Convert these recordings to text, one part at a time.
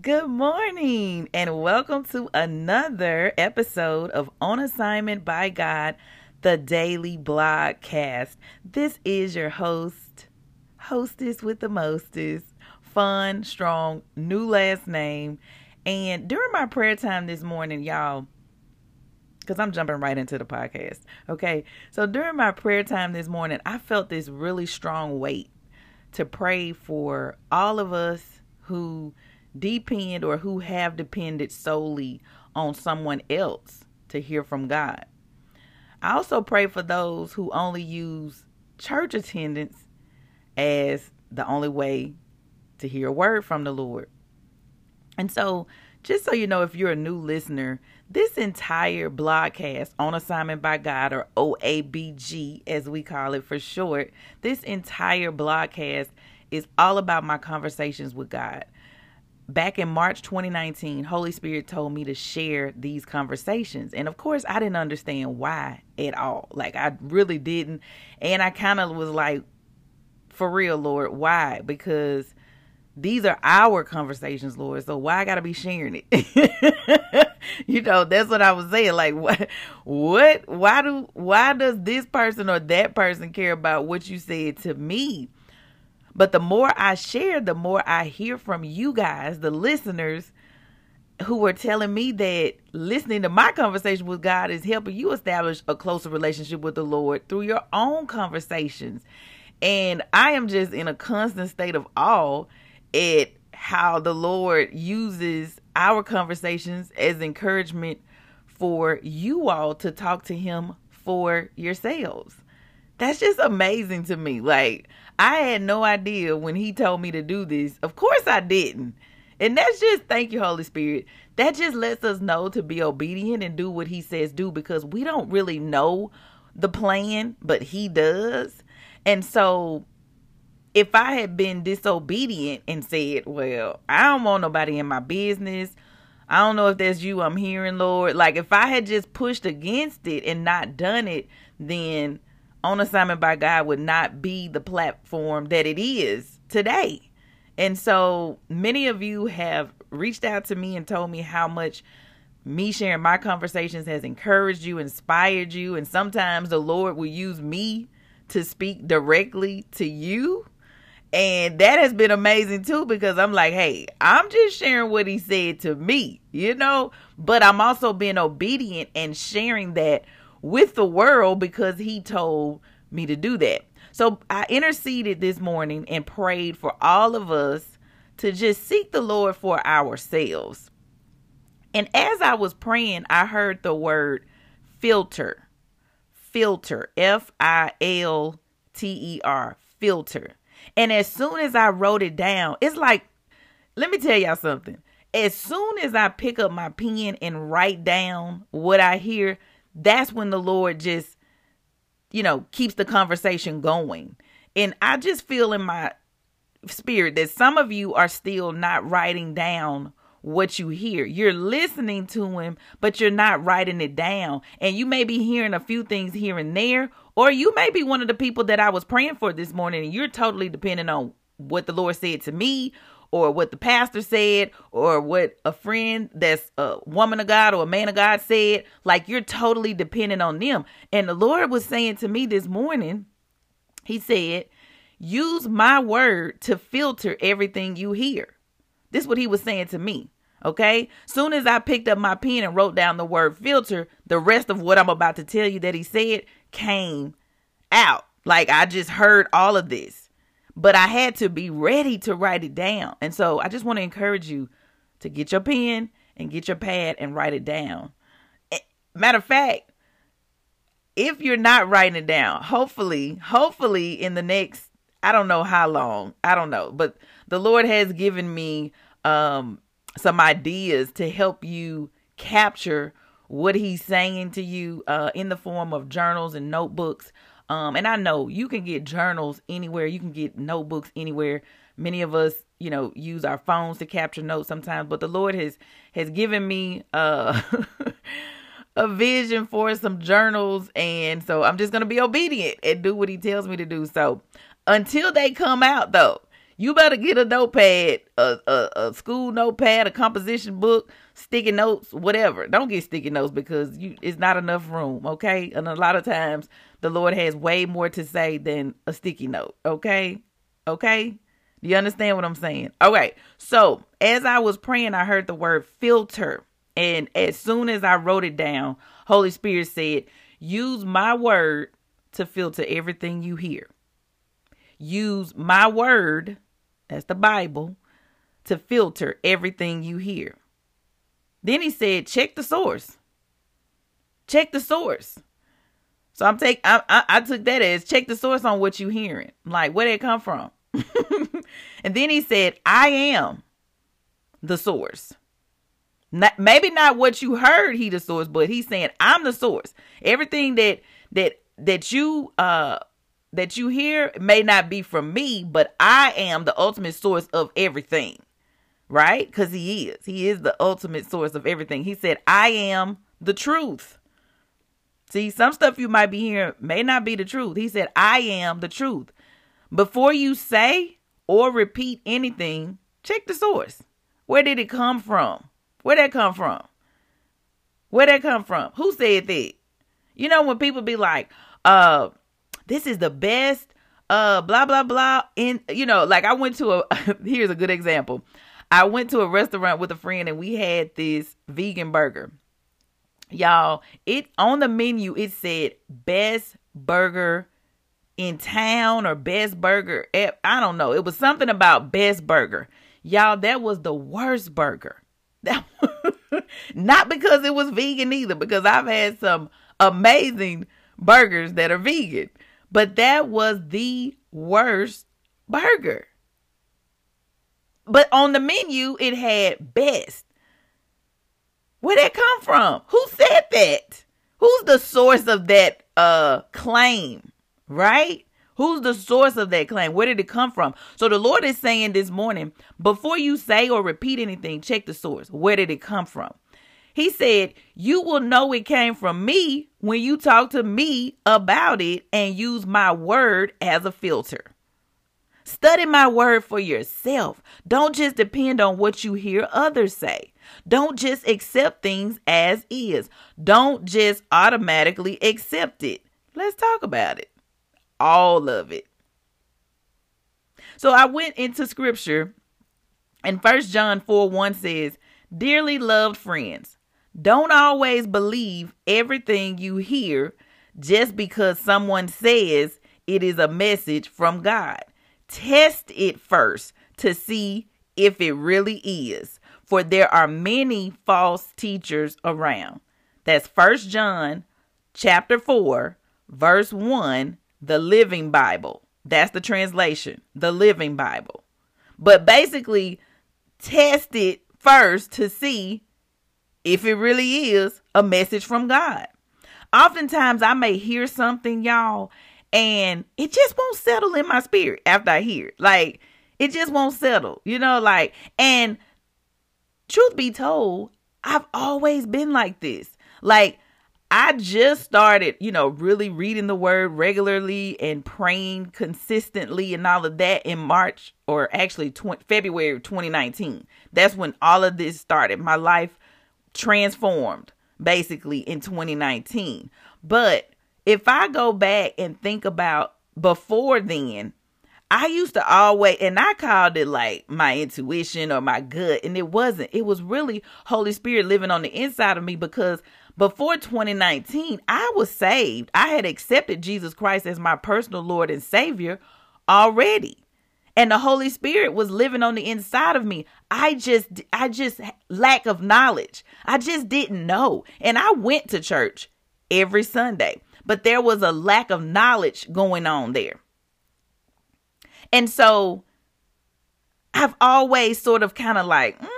Good morning, and welcome to another episode of On Assignment by God, the daily blogcast. This is your host, hostess with the mostest, Fon, strong, new last name. And during my prayer time this morning, y'all, because I'm jumping right into the podcast. Okay. So during my prayer time this morning, I felt this really strong weight to pray for all of us who depend or who have depended solely on someone else to hear from God. I also pray for those who only use church attendance as the only way to hear a word from the Lord. And so, just so you know, if you're a new listener, this entire blogcast on assignment by God, or OABG as we call it for short, this entire blogcast is all about my conversations with God back in March 2019, Holy Spirit told me to share these conversations. And of course, I didn't understand why at all. Like, I really didn't. And I kind of was like, for real, Lord, why? Because these are our conversations, Lord. So why I gotta be sharing it? you know, that's what I was saying. Like, what, what, why do, why does this person or that person care about what you said to me? But the more I share, the more I hear from you guys, the listeners who are telling me that listening to my conversation with God is helping you establish a closer relationship with the Lord through your own conversations. And I am just in a constant state of awe at how the Lord uses our conversations as encouragement for you all to talk to Him for yourselves. That's just amazing to me. Like, I had no idea when he told me to do this. Of course I didn't. And that's just thank you, Holy Spirit. That just lets us know to be obedient and do what he says do because we don't really know the plan, but he does. And so if I had been disobedient and said, Well, I don't want nobody in my business. I don't know if that's you I'm hearing, Lord. Like if I had just pushed against it and not done it, then on assignment by God would not be the platform that it is today. And so many of you have reached out to me and told me how much me sharing my conversations has encouraged you, inspired you, and sometimes the Lord will use me to speak directly to you. And that has been amazing too because I'm like, hey, I'm just sharing what he said to me, you know, but I'm also being obedient and sharing that with the world because he told me to do that. So I interceded this morning and prayed for all of us to just seek the Lord for ourselves. And as I was praying, I heard the word filter. Filter. F I L T E R. Filter. And as soon as I wrote it down, it's like, let me tell y'all something. As soon as I pick up my pen and write down what I hear, that's when the Lord just, you know, keeps the conversation going. And I just feel in my spirit that some of you are still not writing down what you hear. You're listening to him, but you're not writing it down. And you may be hearing a few things here and there, or you may be one of the people that I was praying for this morning and you're totally dependent on what the Lord said to me or what the pastor said or what a friend that's a woman of God or a man of God said. Like you're totally dependent on them. And the Lord was saying to me this morning, He said, use my word to filter everything you hear. This is what He was saying to me. Okay. Soon as I picked up my pen and wrote down the word filter, the rest of what I'm about to tell you that he said came out. Like I just heard all of this but I had to be ready to write it down. And so I just want to encourage you to get your pen and get your pad and write it down. Eh, matter of fact, if you're not writing it down, hopefully, hopefully in the next, I don't know how long, I don't know, but the Lord has given me um some ideas to help you capture what he's saying to you uh, in the form of journals and notebooks. Um, and I know you can get journals anywhere, you can get notebooks anywhere. Many of us, you know, use our phones to capture notes sometimes, but the Lord has has given me uh a vision for some journals and so I'm just going to be obedient and do what he tells me to do. So, until they come out though, you better get a notepad, a, a, a school notepad, a composition book, sticky notes, whatever. Don't get sticky notes because you it's not enough room, okay? And a lot of times the Lord has way more to say than a sticky note, okay? Okay? Do you understand what I'm saying? Okay. So, as I was praying, I heard the word filter. And as soon as I wrote it down, Holy Spirit said, "Use my word to filter everything you hear." Use my word that's the Bible, to filter everything you hear. Then he said, check the source. Check the source. So I'm take I, I, I took that as check the source on what you hearing. Like where did it come from? and then he said, I am the source. Not, maybe not what you heard he the source, but he's saying I'm the source. Everything that that that you uh that you hear may not be from me, but I am the ultimate source of everything. Right? Because he is. He is the ultimate source of everything. He said, I am the truth. See, some stuff you might be hearing may not be the truth. He said, I am the truth. Before you say or repeat anything, check the source. Where did it come from? Where that come from? Where that come from? Who said that? You know, when people be like, uh, this is the best uh blah blah blah in you know like i went to a here's a good example. I went to a restaurant with a friend and we had this vegan burger. Y'all it on the menu it said best burger in town or best burger at, i don't know. It was something about best burger. Y'all that was the worst burger. That not because it was vegan either because i've had some amazing burgers that are vegan but that was the worst burger. But on the menu, it had best. Where'd that come from? Who said that? Who's the source of that uh claim? Right? Who's the source of that claim? Where did it come from? So the Lord is saying this morning, before you say or repeat anything, check the source. Where did it come from? He said, You will know it came from me when you talk to me about it and use my word as a filter. Study my word for yourself. Don't just depend on what you hear others say. Don't just accept things as is. Don't just automatically accept it. Let's talk about it. All of it. So I went into scripture, and First John 4 1 says, Dearly loved friends, don't always believe everything you hear just because someone says it is a message from God. Test it first to see if it really is, for there are many false teachers around. That's First John chapter 4, verse 1, the Living Bible. That's the translation, the Living Bible. But basically, test it first to see if it really is a message from God. Oftentimes, I may hear something, y'all, and it just won't settle in my spirit after I hear it. Like, it just won't settle, you know, like, and truth be told, I've always been like this. Like, I just started, you know, really reading the word regularly and praying consistently and all of that in March or actually tw- February 2019. That's when all of this started. My life transformed basically in 2019. But if I go back and think about before then, I used to always, and I called it like my intuition or my gut, and it wasn't. It was really Holy Spirit living on the inside of me because before 2019, I was saved. I had accepted Jesus Christ as my personal Lord and Savior already and the holy spirit was living on the inside of me i just i just lack of knowledge i just didn't know and i went to church every sunday but there was a lack of knowledge going on there and so i've always sort of kind of like mm,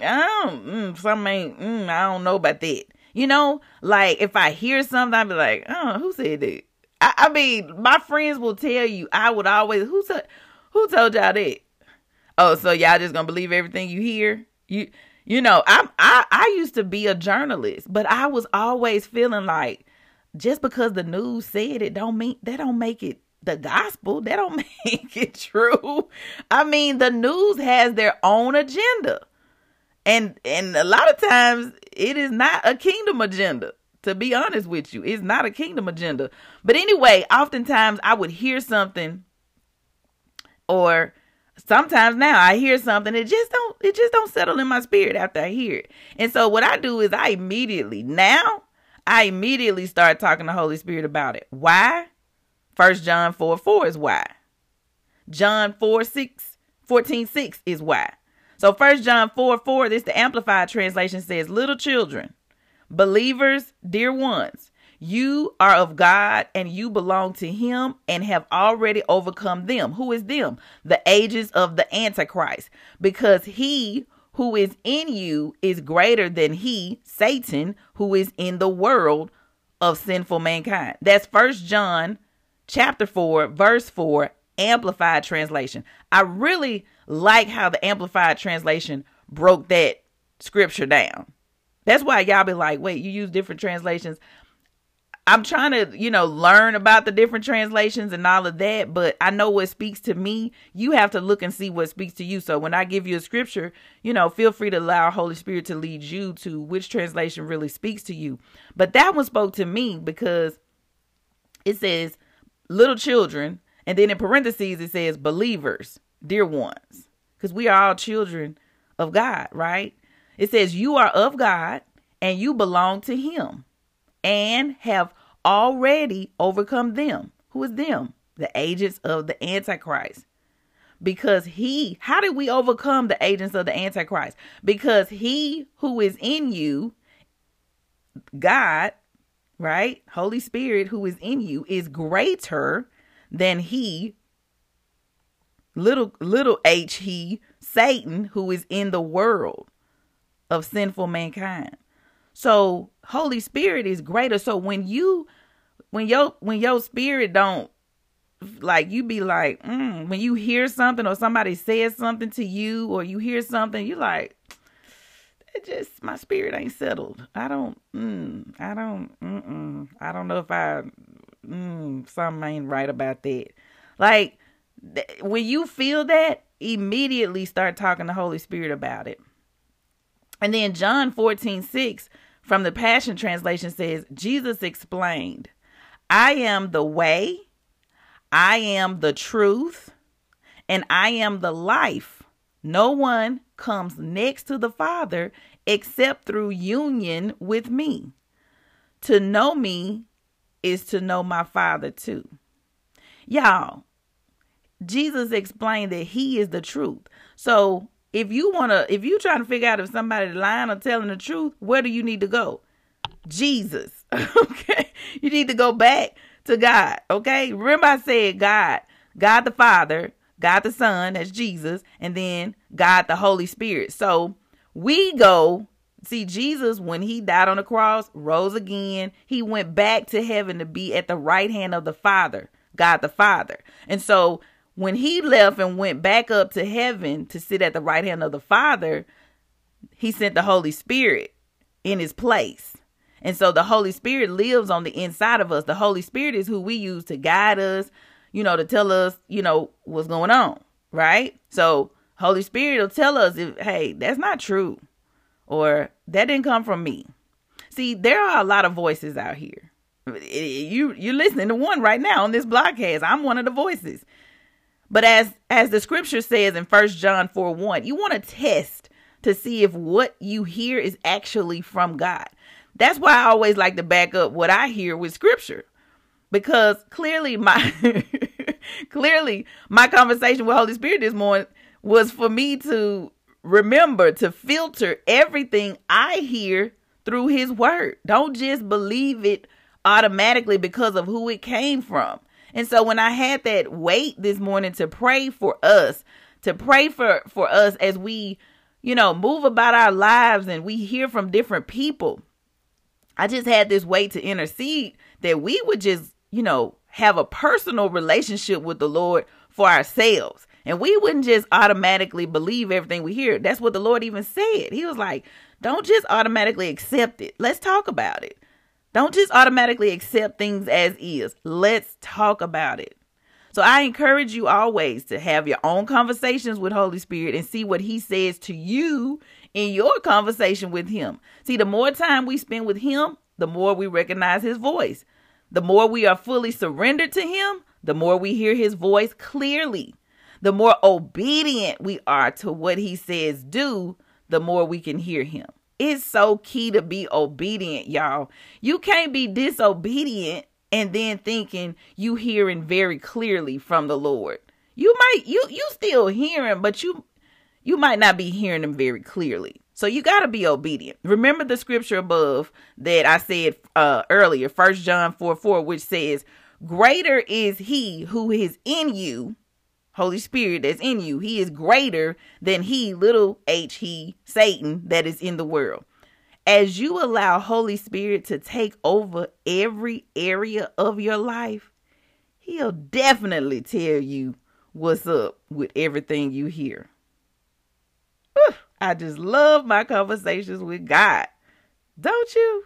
I don't, mm, something ain't, mm, I don't know about that. You know, like if I hear something, I'd be like, oh, who said that? I, I mean, my friends will tell you, I would always, who said, who told y'all that? Oh, so y'all just gonna believe everything you hear? You, you know, I'm, I, I used to be a journalist, but I was always feeling like just because the news said it, don't mean that don't make it the gospel. That don't make it true. I mean, the news has their own agenda. And and a lot of times it is not a kingdom agenda. To be honest with you, it's not a kingdom agenda. But anyway, oftentimes I would hear something or sometimes now I hear something it just don't it just don't settle in my spirit after I hear it. And so what I do is I immediately now I immediately start talking to the Holy Spirit about it. Why? First John 4 4 is why. John 4 6 14 6 is why. So First John 4 4, this the Amplified translation says, Little children, believers, dear ones, you are of God and you belong to him and have already overcome them. Who is them? The ages of the Antichrist. Because he who is in you is greater than he, Satan, who is in the world of sinful mankind. That's First John chapter 4, verse 4, amplified translation. I really like how the amplified translation broke that scripture down. That's why y'all be like, wait, you use different translations. I'm trying to, you know, learn about the different translations and all of that, but I know what speaks to me. You have to look and see what speaks to you. So when I give you a scripture, you know, feel free to allow Holy Spirit to lead you to which translation really speaks to you. But that one spoke to me because it says little children, and then in parentheses it says believers dear ones, because we are all children of God, right? It says, You are of God and you belong to Him and have already overcome them. Who is them? The agents of the Antichrist. Because he, how did we overcome the agents of the Antichrist? Because he who is in you, God, right? Holy Spirit who is in you is greater than he little little h he satan who is in the world of sinful mankind so holy spirit is greater so when you when your when your spirit don't like you be like mm, when you hear something or somebody says something to you or you hear something you like it just my spirit ain't settled. I don't mm, i don't mm-mm, i don't know if i mm, something ain't right about that. Like when you feel that, immediately start talking to Holy Spirit about it. And then John 14, 6 from the Passion Translation says, Jesus explained, I am the way, I am the truth, and I am the life. No one comes next to the Father except through union with me. To know me is to know my Father too. Y'all, Jesus explained that he is the truth. So if you want to, if you trying to figure out if somebody's lying or telling the truth, where do you need to go? Jesus. okay. You need to go back to God. Okay. Remember I said God, God the Father, God the Son, that's Jesus, and then God the Holy Spirit. So we go see Jesus when he died on the cross, rose again. He went back to heaven to be at the right hand of the Father, God the Father. And so when he left and went back up to heaven to sit at the right hand of the Father, he sent the Holy Spirit in his place. And so the Holy Spirit lives on the inside of us. The Holy Spirit is who we use to guide us, you know, to tell us, you know, what's going on, right? So Holy Spirit will tell us if, hey, that's not true, or that didn't come from me. See, there are a lot of voices out here. You you're listening to one right now on this broadcast. I'm one of the voices. But as as the scripture says in First John 4 1, you want to test to see if what you hear is actually from God. That's why I always like to back up what I hear with scripture. Because clearly my clearly my conversation with Holy Spirit this morning was for me to remember to filter everything I hear through his word. Don't just believe it automatically because of who it came from. And so when I had that weight this morning to pray for us, to pray for for us as we you know, move about our lives and we hear from different people. I just had this way to intercede that we would just, you know, have a personal relationship with the Lord for ourselves. And we wouldn't just automatically believe everything we hear. That's what the Lord even said. He was like, don't just automatically accept it. Let's talk about it. Don't just automatically accept things as is. Let's talk about it. So I encourage you always to have your own conversations with Holy Spirit and see what he says to you in your conversation with him. See, the more time we spend with him, the more we recognize his voice. The more we are fully surrendered to him, the more we hear his voice clearly. The more obedient we are to what he says do, the more we can hear him. It's so key to be obedient, y'all. You can't be disobedient and then thinking you hearing very clearly from the Lord. You might you you still hearing, but you you might not be hearing them very clearly. So you got to be obedient. Remember the scripture above that I said uh, earlier, First John 4 4, which says, Greater is he who is in you, Holy Spirit that's in you. He is greater than he, little h, he, Satan, that is in the world as you allow Holy Spirit to take over every area of your life, He'll definitely tell you what's up with everything you hear. I just love my conversations with God. Don't you?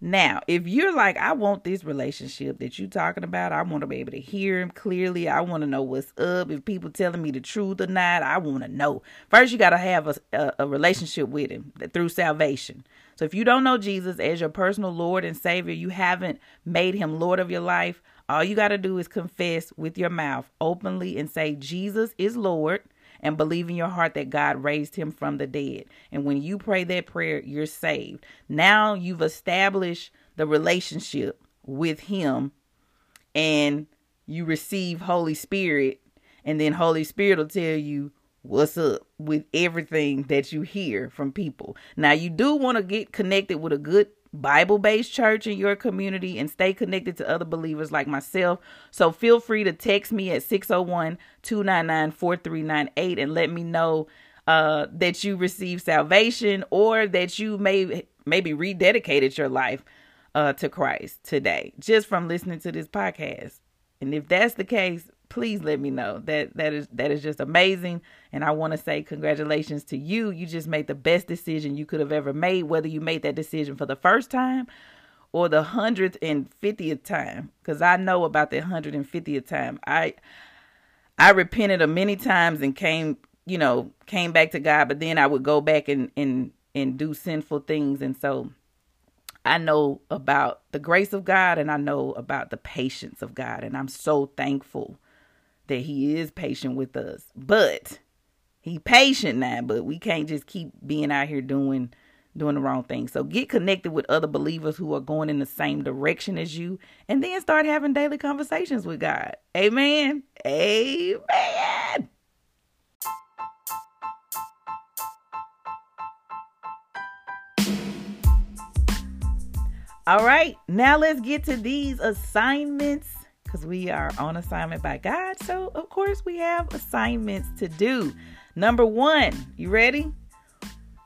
Now, if you're like, I want this relationship that you're talking about, I want to be able to hear him clearly. I want to know what's up. If people telling me the truth or not, I want to know. First, you got to have a, a, a relationship with him through salvation. So if you don't know Jesus as your personal Lord and Savior, you haven't made him Lord of your life, all you got to do is confess with your mouth openly and say, Jesus is Lord and believe in your heart that God raised him from the dead. And when you pray that prayer, you're saved. Now you've established the relationship with him and you receive Holy Spirit and then Holy Spirit will tell you what's up with everything that you hear from people. Now you do want to get connected with a good Bible based church in your community and stay connected to other believers like myself. So feel free to text me at 601 299 4398 and let me know uh, that you received salvation or that you may maybe rededicated your life uh, to Christ today just from listening to this podcast. And if that's the case, please let me know. That that is that is just amazing. And I want to say congratulations to you. You just made the best decision you could have ever made, whether you made that decision for the first time or the hundredth and fiftieth time. Because I know about the hundred and fiftieth time. I I repented of many times and came, you know, came back to God, but then I would go back and and and do sinful things. And so I know about the grace of God and I know about the patience of God. And I'm so thankful that he is patient with us. But he patient now, but we can't just keep being out here doing doing the wrong thing. So get connected with other believers who are going in the same direction as you and then start having daily conversations with God. Amen. Amen. All right, now let's get to these assignments because we are on assignment by God. So, of course, we have assignments to do. Number one, you ready?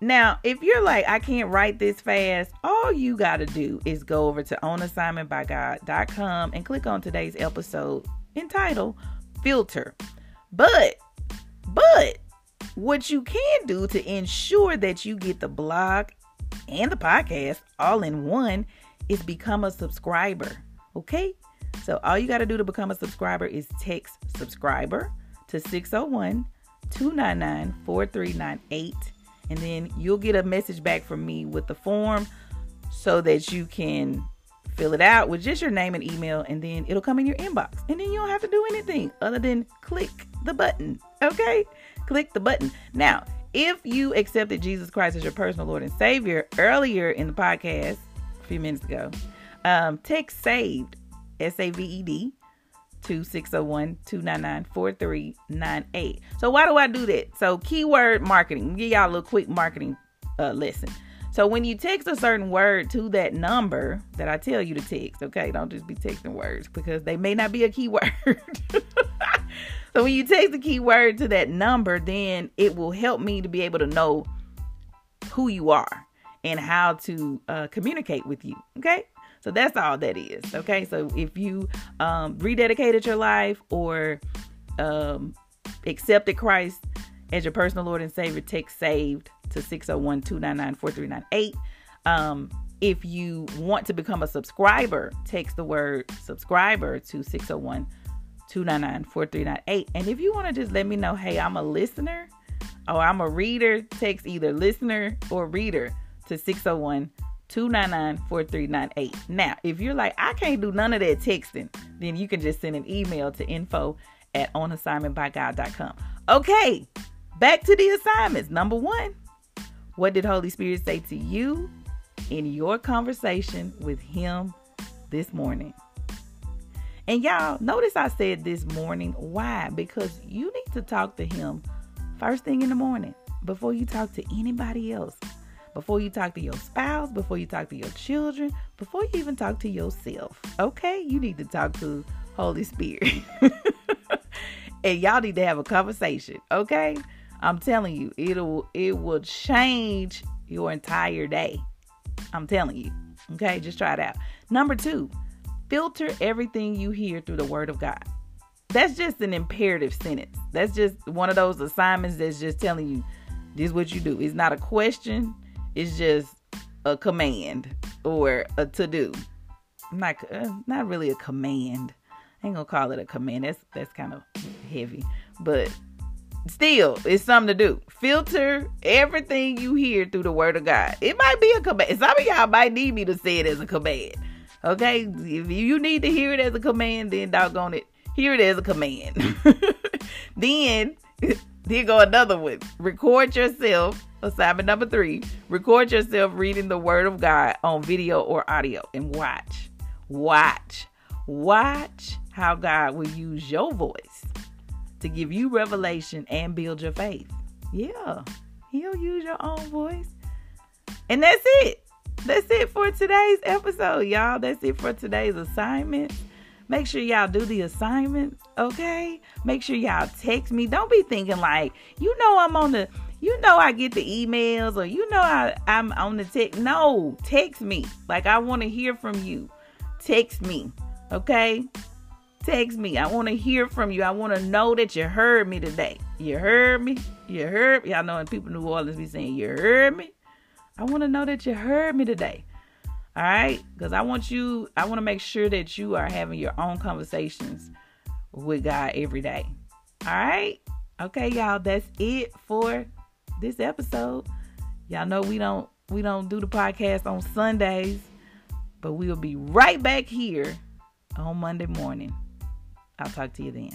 Now, if you're like, I can't write this fast, all you got to do is go over to onassignmentbygod.com and click on today's episode entitled Filter. But, but, what you can do to ensure that you get the blog and the podcast all in one is become a subscriber. Okay? So all you got to do to become a subscriber is text subscriber to 601 299 4398. And then you'll get a message back from me with the form so that you can fill it out with just your name and email. And then it'll come in your inbox. And then you don't have to do anything other than click the button. Okay? Click the button. Now, if you accepted Jesus Christ as your personal Lord and Savior earlier in the podcast, a few minutes ago, um, text saved S A V E D to 601 299 4398. So, why do I do that? So, keyword marketing. Give y'all a little quick marketing uh, lesson. So, when you text a certain word to that number that I tell you to text, okay, don't just be texting words because they may not be a keyword. so, So when you text the keyword to that number, then it will help me to be able to know who you are and how to uh, communicate with you. Okay. So that's all that is. Okay. So if you um, rededicated your life or um, accepted Christ as your personal Lord and Savior, text saved to 601 299 4398. Um, if you want to become a subscriber, text the word subscriber to 601 299 4398. And if you want to just let me know, hey, I'm a listener or I'm a reader, text either listener or reader to 601 299 4398. Now, if you're like, I can't do none of that texting, then you can just send an email to info at onassignmentbygod.com. Okay, back to the assignments. Number one, what did Holy Spirit say to you in your conversation with Him this morning? And y'all, notice I said this morning. Why? Because you need to talk to Him first thing in the morning before you talk to anybody else. Before you talk to your spouse, before you talk to your children, before you even talk to yourself. Okay? You need to talk to Holy Spirit. and y'all need to have a conversation, okay? I'm telling you, it'll it will change your entire day. I'm telling you. Okay, just try it out. Number 2, filter everything you hear through the word of God. That's just an imperative sentence. That's just one of those assignments that's just telling you this is what you do. It's not a question, it's just a command or a to do. Not uh, not really a command. I ain't gonna call it a command. That's that's kind of heavy, but still, it's something to do. Filter everything you hear through the Word of God. It might be a command. Some of y'all might need me to say it as a command. Okay, if you need to hear it as a command, then doggone it, hear it as a command. then here go another one. Record yourself. Assignment number three. Record yourself reading the Word of God on video or audio and watch. Watch. Watch how God will use your voice to give you revelation and build your faith. Yeah, He'll use your own voice. And that's it. That's it for today's episode, y'all. That's it for today's assignment. Make sure y'all do the assignments, okay? Make sure y'all text me. Don't be thinking like, you know, I'm on the, you know, I get the emails or you know, I, I'm on the text. No, text me. Like, I want to hear from you. Text me, okay? Text me. I want to hear from you. I want to know that you heard me today. You heard me. You heard me. Y'all know people in New Orleans be saying, You heard me. I want to know that you heard me today. All right? Because I want you, I want to make sure that you are having your own conversations with God every day. All right? Okay, y'all, that's it for this episode. Y'all know we don't we don't do the podcast on Sundays, but we'll be right back here on Monday morning. I'll talk to you then.